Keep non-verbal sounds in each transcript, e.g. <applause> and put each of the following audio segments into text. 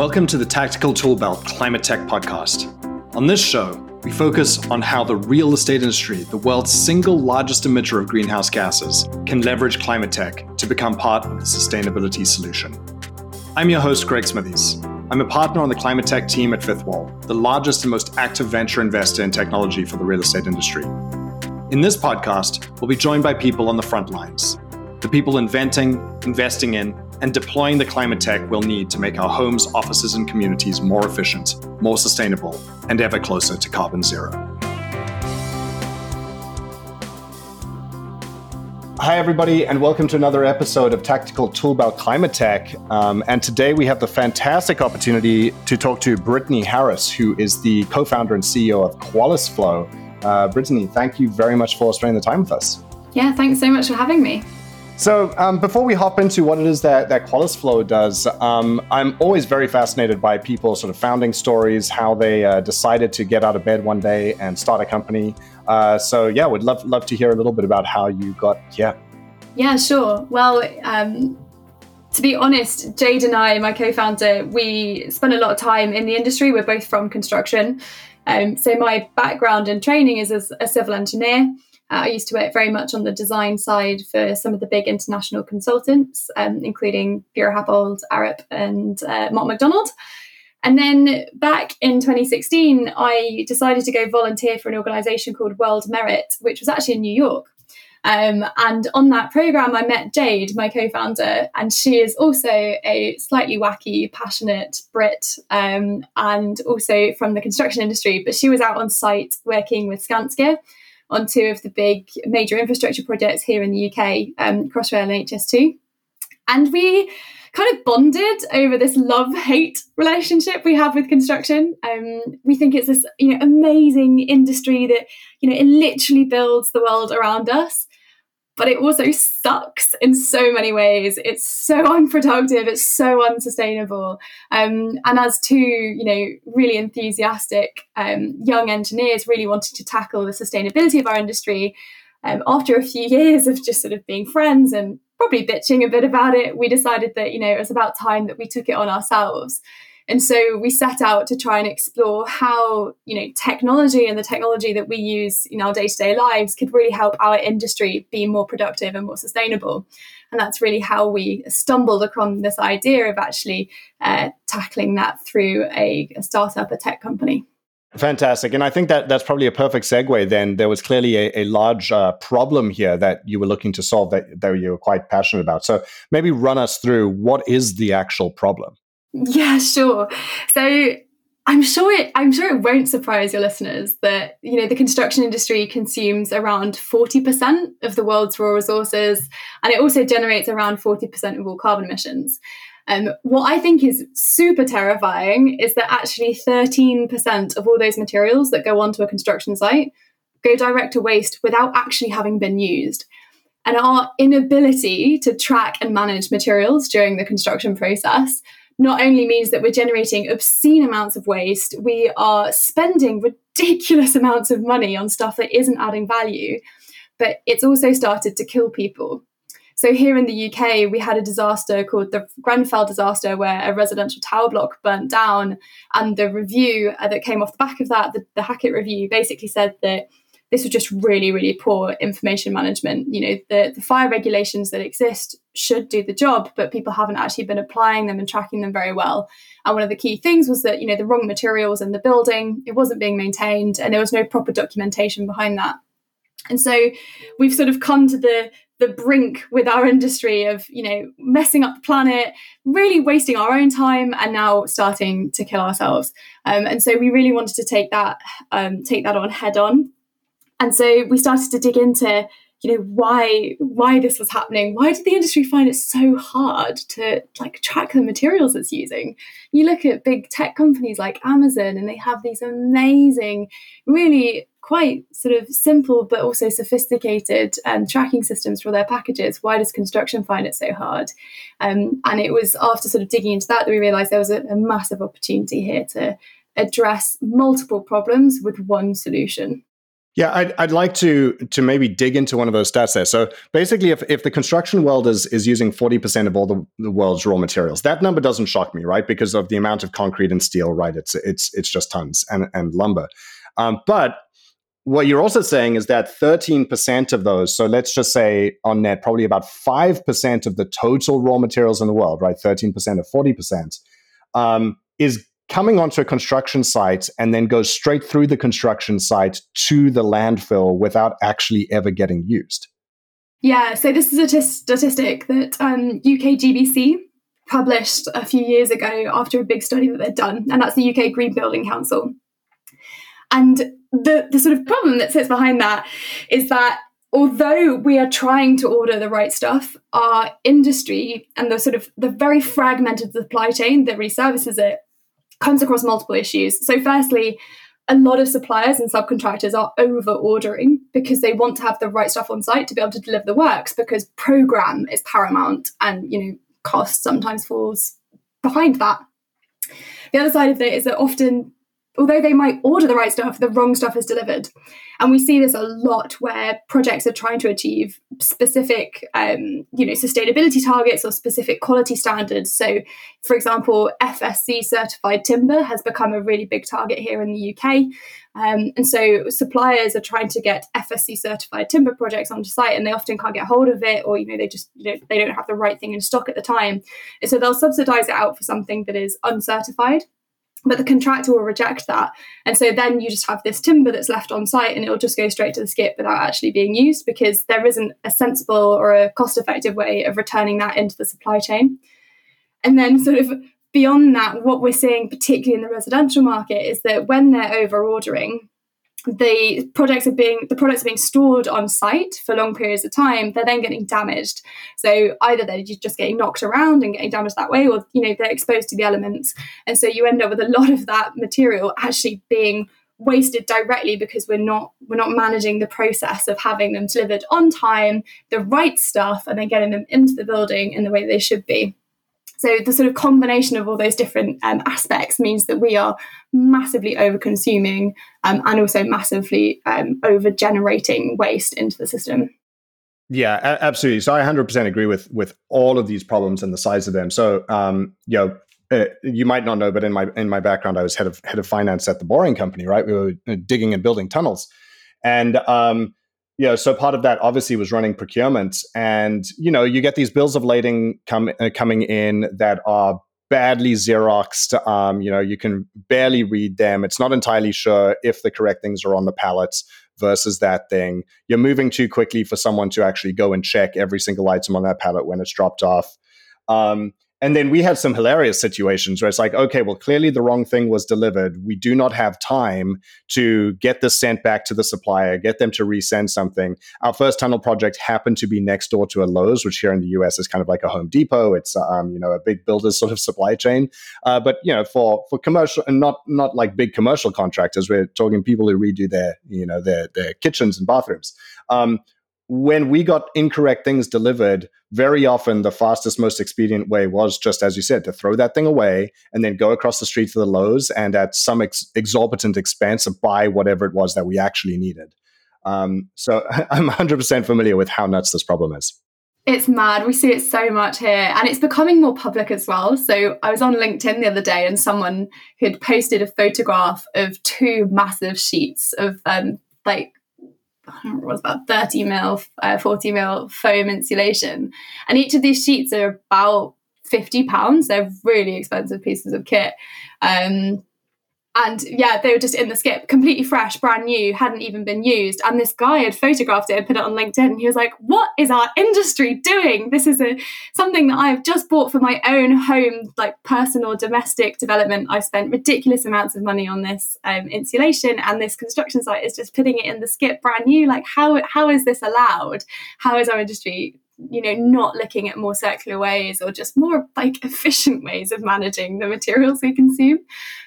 Welcome to the Tactical Toolbelt Climate Tech Podcast. On this show, we focus on how the real estate industry, the world's single largest emitter of greenhouse gases, can leverage climate tech to become part of the sustainability solution. I'm your host, Greg Smithies. I'm a partner on the climate tech team at Fifth Wall, the largest and most active venture investor in technology for the real estate industry. In this podcast, we'll be joined by people on the front lines the people inventing, investing in, and deploying the climate tech we'll need to make our homes, offices, and communities more efficient, more sustainable, and ever closer to carbon zero. Hi, everybody, and welcome to another episode of Tactical Toolbelt Climate Tech. Um, and today we have the fantastic opportunity to talk to Brittany Harris, who is the co founder and CEO of QualisFlow. Uh, Brittany, thank you very much for spending the time with us. Yeah, thanks so much for having me. So, um, before we hop into what it is that, that QualisFlow does, um, I'm always very fascinated by people's sort of founding stories, how they uh, decided to get out of bed one day and start a company. Uh, so, yeah, would love love to hear a little bit about how you got here. Yeah, sure. Well, um, to be honest, Jade and I, my co-founder, we spent a lot of time in the industry. We're both from construction. Um, so my background and training is as a civil engineer. I used to work very much on the design side for some of the big international consultants, um, including Buro Happold, Arup, and uh, Mott MacDonald. And then back in 2016, I decided to go volunteer for an organization called World Merit, which was actually in New York. Um, and on that program, I met Jade, my co founder, and she is also a slightly wacky, passionate Brit um, and also from the construction industry. But she was out on site working with Skanska on two of the big major infrastructure projects here in the UK, um, Crossrail and HS2. And we kind of bonded over this love hate relationship we have with construction. Um, we think it's this you know amazing industry that you know it literally builds the world around us but it also sucks in so many ways. It's so <laughs> unproductive, it's so unsustainable. Um, and as two, you know, really enthusiastic um, young engineers really wanting to tackle the sustainability of our industry, um, after a few <laughs> years of just sort of being friends and probably bitching a bit about it, we decided that, you know, it was about time that we took it on ourselves. And so we set out to try and explore how, you know, technology and the technology that we use in our day-to-day lives could really help our industry be more productive and more sustainable. And that's really how we stumbled upon this idea of actually uh, tackling that through a, a startup, a tech company. Fantastic. And I think that that's probably a perfect segue then. There was clearly a, a large uh, problem here that you were looking to solve that, that you were quite passionate about. So maybe run us through what is the actual problem? Yeah, sure. So I'm sure it I'm sure it won't surprise your listeners that you know the construction industry consumes around 40% of the world's raw resources and it also generates around 40% of all carbon emissions. Um, what I think is super terrifying is that actually 13% of all those materials that go onto a construction site go direct to waste without actually having been used. And our inability to track and manage materials during the construction process not only means that we're generating obscene amounts of waste, we are spending ridiculous <laughs> amounts of money on stuff that isn't adding value, but it's also started to kill people. So here in the UK, we had a disaster called the Grenfell disaster, where a residential tower block burnt down, and the review uh, that came off the back of that, the, the Hackitt review, basically said that this was just really, really poor information management. You know, the, the fire regulations that exist should do the job, but people haven't actually been applying them and tracking them very well. And one of the key things was that, you know, the wrong materials in the building, it wasn't being maintained, and there was no proper documentation behind that. And so we've sort of come to the the brink with our industry of you know messing up the planet really wasting our own time and now starting to kill ourselves um, and so we really wanted to take that um, take that on head on and so we started to dig into, you know, why why this was happening. Why did the industry find it so hard to like track the materials it's using? You look at big tech companies like Amazon, and they have these amazing, really quite sort of simple but also sophisticated um, tracking systems for their packages. Why does construction find it so hard? Um, and it was after sort of digging into that that we realised there was a, a massive opportunity here to address multiple problems with one solution. Yeah, I'd, I'd like to to maybe dig into one of those stats there. So basically, if, if the construction world is, is using 40% of all the, the world's raw materials, that number doesn't shock me, right? Because of the amount of concrete and steel, right? It's it's it's just tons and, and lumber. Um, but what you're also saying is that 13% of those, so let's just say on net, probably about 5% of the total raw materials in the world, right? 13% of 40%, um, is coming onto a construction site and then goes straight through the construction site to the landfill without actually ever getting used. Yeah, so this is a t- statistic that um, UK GBC published a few years ago after a big study that they'd done, and that's the UK Green Building Council. And the, the sort of problem that sits behind that is that although we are trying to order the right stuff, our industry and the sort of the very fragmented supply chain that reservices it comes across multiple issues. So, firstly, a lot of suppliers and subcontractors are over ordering because they want to have the right stuff on site to be able to deliver the works because program is paramount and you know cost sometimes falls behind that. The other side of it is that often although they might order the right stuff, the wrong stuff is delivered. And we see this a lot where projects are trying to achieve specific, um, you know, sustainability targets or specific quality standards. So, for example, FSC certified timber has become a really big target here in the UK. Um, and so suppliers are trying to get FSC certified timber projects onto site and they often can't get hold of it or, you know, they just, you know, they don't have the right thing in stock at the time. And so they'll subsidize it out for something that is uncertified but the contractor will reject that. And so then you just have this timber that's left on site and it'll just go straight to the skip without actually being used because there isn't a sensible or a cost effective way of returning that into the supply chain. And then sort of beyond that what we're seeing particularly in the residential market is that when they're over ordering the products are being the products are being stored on site for long periods of time they're then getting damaged. So either they're just getting knocked around and getting damaged that way or you know they're exposed to the elements. And so you end up with a lot of that material actually being wasted directly because we're not we're not managing the process of having them delivered on time the right stuff and then getting them into the building in the way they should be so the sort of combination of all those different um, aspects means that we are massively over consuming um, and also massively um, over generating waste into the system. Yeah, absolutely. So I 100% agree with with all of these problems and the size of them. So, um, you know, uh, you might not know, but in my in my background, I was head of head of finance at the Boring Company. Right, we were uh, digging and building tunnels, and um, you know, so part of that obviously was running procurement, and you know, you get these bills of lading come, uh, coming in that are badly xeroxed. Um, you know, you can barely read them. It's not entirely sure if the correct things are on the pallets versus that thing. You're moving too quickly for someone to actually go and check every single item on that pallet when it's dropped off. Um, and then we had some hilarious situations where it's like, okay, well, clearly the wrong thing was delivered. We do not have time to get this sent back to the supplier, get them to resend something. Our first tunnel project happened to be next door to a Lowe's, which here in the US is kind of like a Home Depot. It's um, you know a big builder's sort of supply chain. Uh, but you know, for for commercial and not not like big commercial contractors, we're talking people who redo their you know their their kitchens and bathrooms. Um, when we got incorrect things delivered, very often the fastest, most expedient way was just as you said, to throw that thing away and then go across the street to the Lowe's and at some ex- exorbitant expense buy whatever it was that we actually needed. Um, so <laughs> I'm 100% familiar with how nuts this problem is. It's mad. We see it so much here, and it's becoming more public as well. So, I was on LinkedIn the other day, and someone had posted a photograph of two massive sheets of um, like Know what was about 30 mil, uh, 40 mil foam insulation. And each of these sheets are about 50 pounds. They're really expensive pieces of kit. Um, and yeah, they were just in the skip, completely fresh, brand new, hadn't even been used. And this guy had photographed it and put it on LinkedIn. And he was like, "What is our industry doing? This is a something that I've just bought for my own home, like personal domestic development. I've spent ridiculous amounts of money on this um, insulation, and this construction site is just putting it in the skip, brand new. Like, how how is this allowed? How is our industry you know not looking at more circular ways or just more like efficient ways of managing the materials we consume.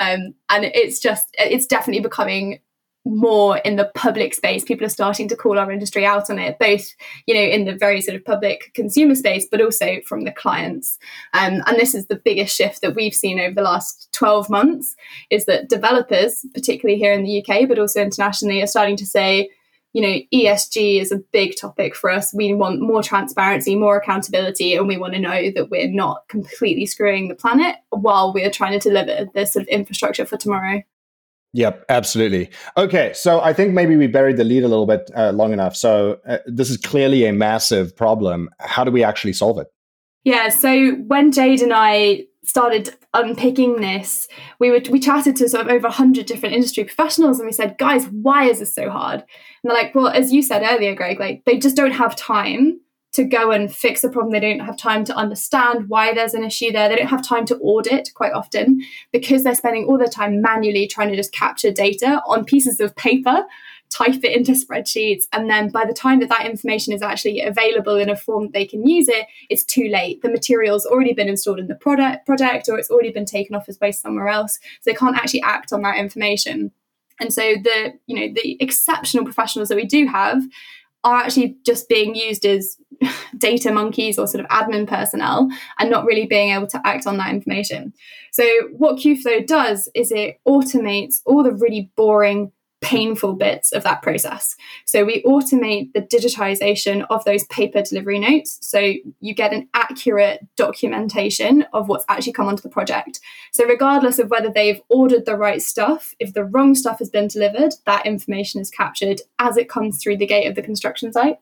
Um, and it's just it's definitely becoming more in the public space. People are starting to call our industry out on it both you know in the very sort of public consumer space but also from the clients. Um, and this is the biggest shift that we've seen over the last 12 months is that developers particularly here in the uk but also internationally are starting to say you know, ESG is a big topic for us. We want more transparency, more accountability, and we want to know that we're not completely screwing the planet while we're trying to deliver this sort of infrastructure for tomorrow. Yep, absolutely. Okay, so I think maybe we buried the lead a little bit uh, long enough. So uh, this is clearly a massive problem. How do we actually solve it? Yeah, so when Jade and I started unpicking this, we would we chatted to sort of over 100 different industry professionals and we said, guys, why is this so hard? And they're like, well, as you said earlier, Greg, like they just don't have time to go and fix a problem. They don't have time to understand why there's an issue there. They don't have time to audit quite often because they're spending all their time manually trying to just capture data on pieces of paper, type it into spreadsheets, and then by the time that that information is actually available in a form that they can use it, it's too late. The material's already been installed in the product project or it's already been taken off as waste somewhere else. So they can't actually act on that information. And so the you know the exceptional professionals that we do have are actually just being used as <laughs> data monkeys or sort of admin personnel and not really being able to act on that information. So, what Qflow does is it automates all the really boring painful bits of that process. So we automate the digitization of those paper delivery notes. So you get an accurate documentation of what's actually come onto the project. So regardless of whether they've ordered the right stuff, if the wrong stuff has been delivered, that information is captured as it comes through the gate of the construction site.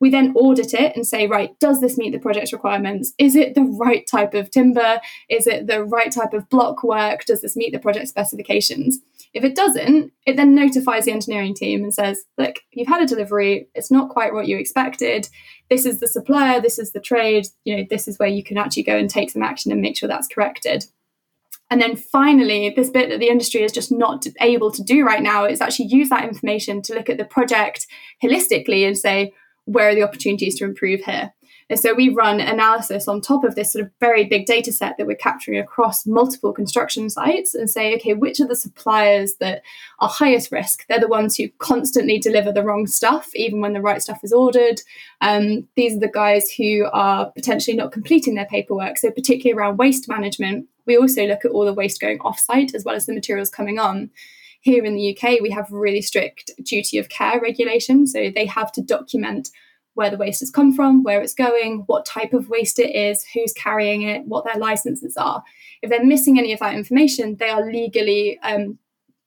We then audit it and say, right, does this meet the project's requirements? Is it the right type of timber? Is it the right type of block work? Does this meet the project specifications? If it doesn't, it then notifies the engineering team and says, look, you've had a delivery, it's not quite what you expected. This is the supplier, this is the trade, you know, this is where you can actually go and take some action and make sure that's corrected. And then finally, this bit that the industry is just not able to do right now is actually use that information to look at the project holistically and say, where are the opportunities to improve here? And so we run analysis on top of this sort of very big data set that we're capturing across multiple construction sites and say, okay, which are the suppliers that are highest risk? They're the ones who constantly deliver the wrong stuff, even when the right stuff is ordered. Um, these are the guys who are potentially not completing their paperwork. So, particularly around waste management, we also look at all the waste going off site as well as the materials coming on here in the UK, we have really strict duty of care regulation. So they have to document where the waste has come from, where it's going, what type of waste it is, who's carrying it, what their licenses are. If they're missing any of that information, they are legally um,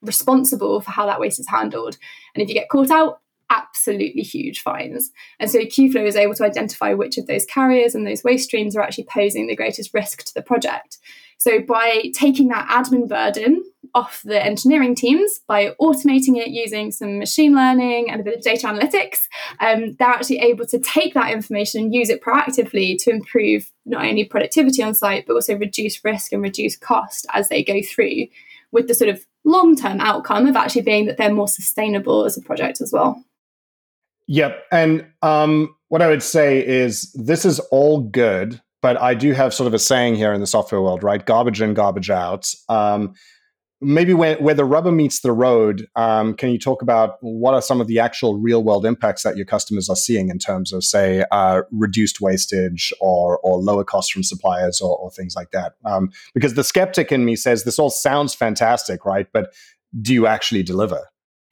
responsible for how that waste is handled. And if you get caught out, absolutely huge fines. And so Qflow is able to identify which of those carriers and those waste streams are actually posing the greatest risk to the project. So by taking that admin burden off the engineering teams by automating it using some machine learning and a bit of data analytics, um, they're actually able to take that information and use it proactively to improve not only productivity on site, but also reduce risk and reduce cost as they go through, with the sort of long term outcome of actually being that they're more sustainable as a project as well. Yep. And um, what I would say is this is all good, but I do have sort of a saying here in the software world, right? Garbage in, garbage out. Um, maybe where, where the rubber meets the road, um, can you talk about what are some of the actual real world impacts that your customers are seeing in terms of, say, uh, reduced wastage or, or lower costs from suppliers or, or things like that? Um, because the skeptic in me says this all sounds fantastic, right? But do you actually deliver?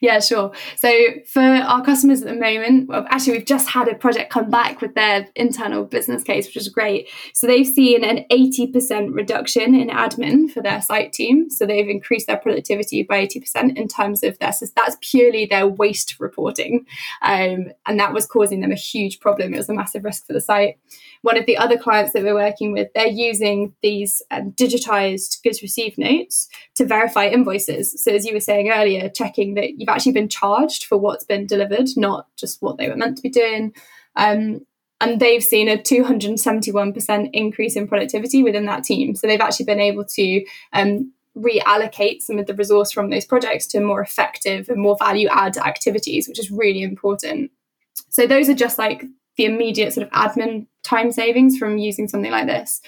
Yeah, sure. So for our customers at the moment, actually, we've just had a project come back with their internal business case, which is great. So they've seen an 80% reduction in admin for their site team. So they've increased their productivity by 80% in terms of their, so that's purely their waste reporting. Um, and that was causing them a huge problem. It was a massive risk for the site. One of the other clients that we're working with, they're using these um, digitized goods received notes to verify invoices. So as you were saying earlier, checking that you've actually been charged for what's been delivered, not just what they were meant to be doing. Um, and they've seen a 271% increase in productivity within that team. So they've actually been able to um, reallocate some of the resource from those projects to more effective and more value add activities, which is really important. So those are just like the immediate sort of admin time savings from using something like this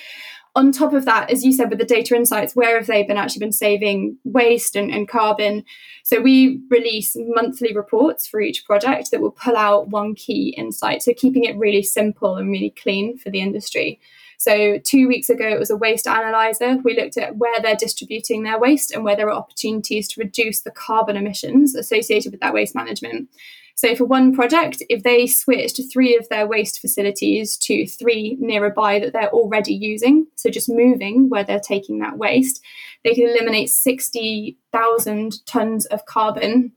on top of that, as you said, with the data insights, where have they been actually been saving waste and, and, carbon? So we release monthly reports for each project that will pull out one key insight. So keeping it really simple and really clean for the industry. So two weeks ago, it was a waste analyzer. We looked at where they're distributing their waste and where there are opportunities to reduce the carbon emissions associated with that waste management. So, for one project, if they switched three of their waste facilities to three nearby that they're already using, so just moving where they're taking that waste, they can eliminate 60,000 tons of carbon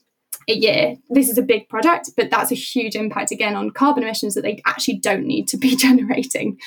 a year. This is a big project, but that's a huge impact again on carbon emissions that they actually don't need to be <laughs> generating.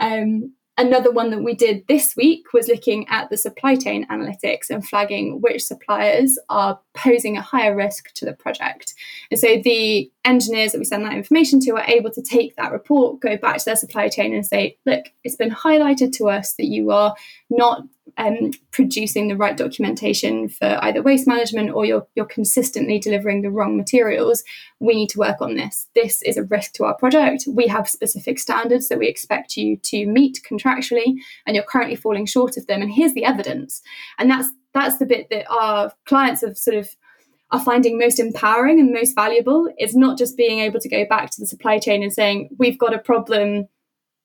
Um, Another one that we did this week was looking at the supply chain analytics and flagging which suppliers are posing a higher risk to the project. And so the engineers that we send that information to are able to take that report, go back to their supply chain and say, look, it's been highlighted to us that you are not um, producing the right documentation for either waste management or you're, you're consistently delivering the wrong materials, we need to work on this. This is a risk to our project. We have specific standards that we expect you to meet contractually, and you're currently falling short of them. And here's the evidence. And that's that's the bit that our clients have sort of are finding most empowering and most valuable is not just being able to go back to the supply chain and saying, we've got a problem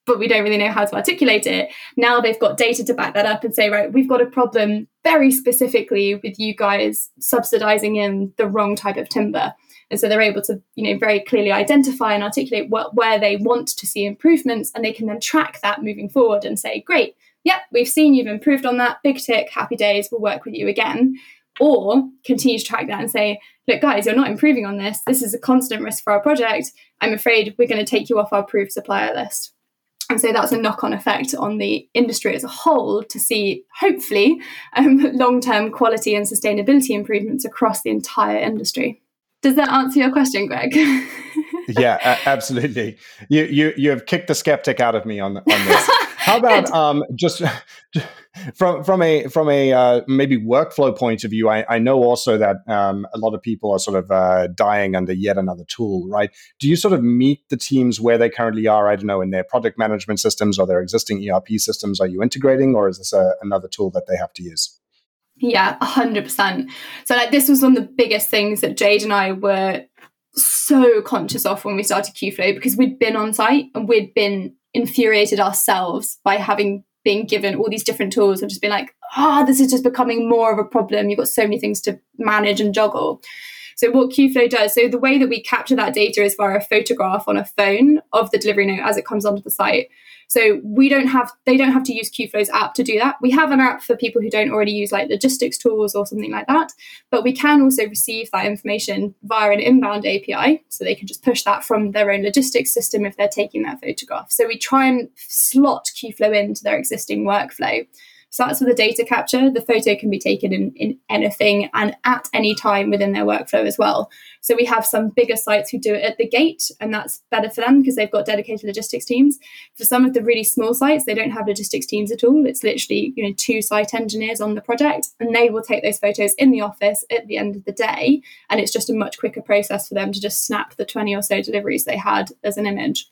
but we don't really know how to articulate it. Now they've got data to back that up and say, right, we've got a problem very specifically with you guys subsidizing in the wrong type of timber. And so they're able to, you know, very clearly identify and articulate what, where they want to see improvements, and they can then track that moving forward and say, great, yep, we've seen you've improved on that, big tick, happy days, we'll work with you again. Or continue to track that and say, look, guys, you're not improving on this. This is a constant risk for our project. I'm afraid we're going to take you off our approved supplier list. And so that's a knock on effect on the industry as a whole to see, hopefully, um, <laughs> long term quality and sustainability improvements across the entire industry. Does that answer your question, Greg? <laughs> yeah, absolutely. You, you, you have kicked the skeptic out of me on, on this. <laughs> How about um, just <laughs> from from a from a uh, maybe workflow point of view, I, I know also that um, a lot of people are sort of uh, dying under yet another tool, right? Do you sort of meet the teams where they currently are? I don't know in their project management systems or their existing ERP systems. Are you integrating, or is this a, another tool that they have to use? Yeah, hundred percent. So like this was one of the biggest things that Jade and I were so conscious of when we started Qflow because we'd been on site and we'd been infuriated ourselves by having been given all these different tools and just being like, ah, oh, this is just becoming more of a problem. You've got so many things to manage and juggle. So what Qflow does, so the way that we capture that data is via a photograph on a phone of the delivery note as it comes onto the site. So we don't have they don't have to use Qflow's app to do that. We have an app for people who don't already use like logistics tools or something like that, but we can also receive that information via an inbound API, so they can just push that from their own logistics system if they're taking that photograph. So we try and slot Qflow into their existing workflow. So that's for the data capture. The photo can be taken in, in anything and at any time within their workflow as well. So we have some bigger sites who do it at the gate, and that's better for them because they've got dedicated logistics teams. For some of the really small sites, they don't have logistics teams at all. It's literally, you know, two site engineers on the project, and they will take those photos in the office at the end of the day. And it's just a much quicker process for them to just snap the 20 or so deliveries they had as an image.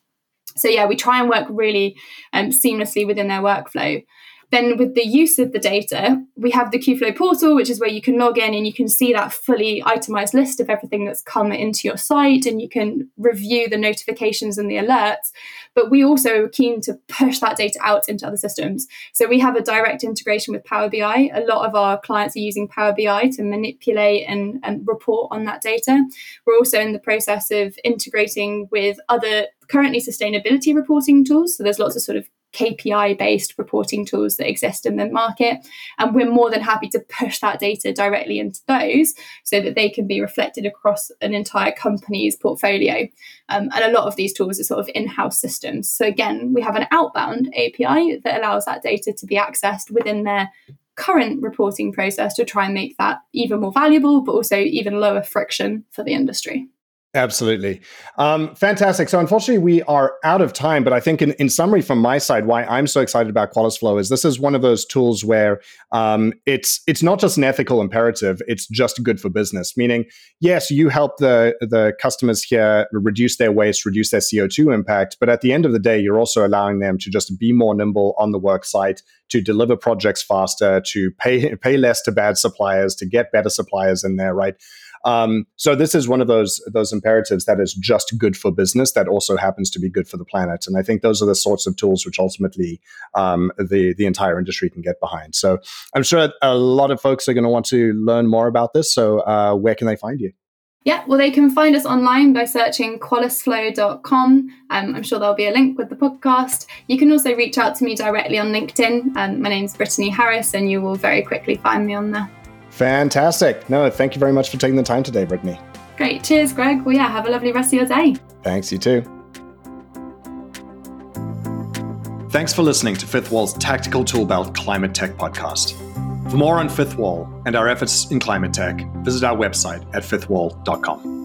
So yeah, we try and work really um, seamlessly within their workflow. Then, with the use of the data, we have the Qflow portal, which is where you can log in and you can see that fully itemized list of everything that's come into your site and you can review the notifications and the alerts. But we also are keen to push that data out into other systems. So, we have a direct integration with Power BI. A lot of our clients are using Power BI to manipulate and, and report on that data. We're also in the process of integrating with other currently sustainability reporting tools. So, there's lots of sort of KPI based reporting tools that exist in the market. And we're more than happy to push that data directly into those so that they can be reflected across an entire company's portfolio. Um, and a lot of these tools are sort of in house systems. So, again, we have an outbound API that allows that data to be accessed within their current reporting process to try and make that even more valuable, but also even lower friction for the industry. Absolutely. Um, fantastic. So, unfortunately, we are out of time. But I think, in, in summary, from my side, why I'm so excited about Qualis Flow is this is one of those tools where um, it's it's not just an ethical imperative; it's just good for business. Meaning, yes, you help the the customers here reduce their waste, reduce their CO2 impact. But at the end of the day, you're also allowing them to just be more nimble on the work site, to deliver projects faster, to pay <laughs> pay less to bad suppliers, to get better suppliers in there, right? Um, so this is one of those those imperatives that is just good for business that also happens to be good for the planet. And I think those are the sorts of tools which ultimately um, the the entire industry can get behind. So I'm sure a lot of folks are going to want to learn more about this. So uh, where can they find you? Yeah, well, they can find us online by searching qualisflow.com. Um, I'm sure there'll be a link with the podcast. You can also reach out to me directly on LinkedIn. Um, my name's Brittany Harris, and you will very quickly find me on there. Fantastic. No, thank you very much for taking the time today, Brittany. Great. Cheers, Greg. Well, yeah, have a lovely rest of your day. Thanks, you too. Thanks for listening to Fifth Wall's Tactical Toolbelt Climate Tech Podcast. For more on Fifth Wall and our efforts in climate tech, visit our website at fifthwall.com.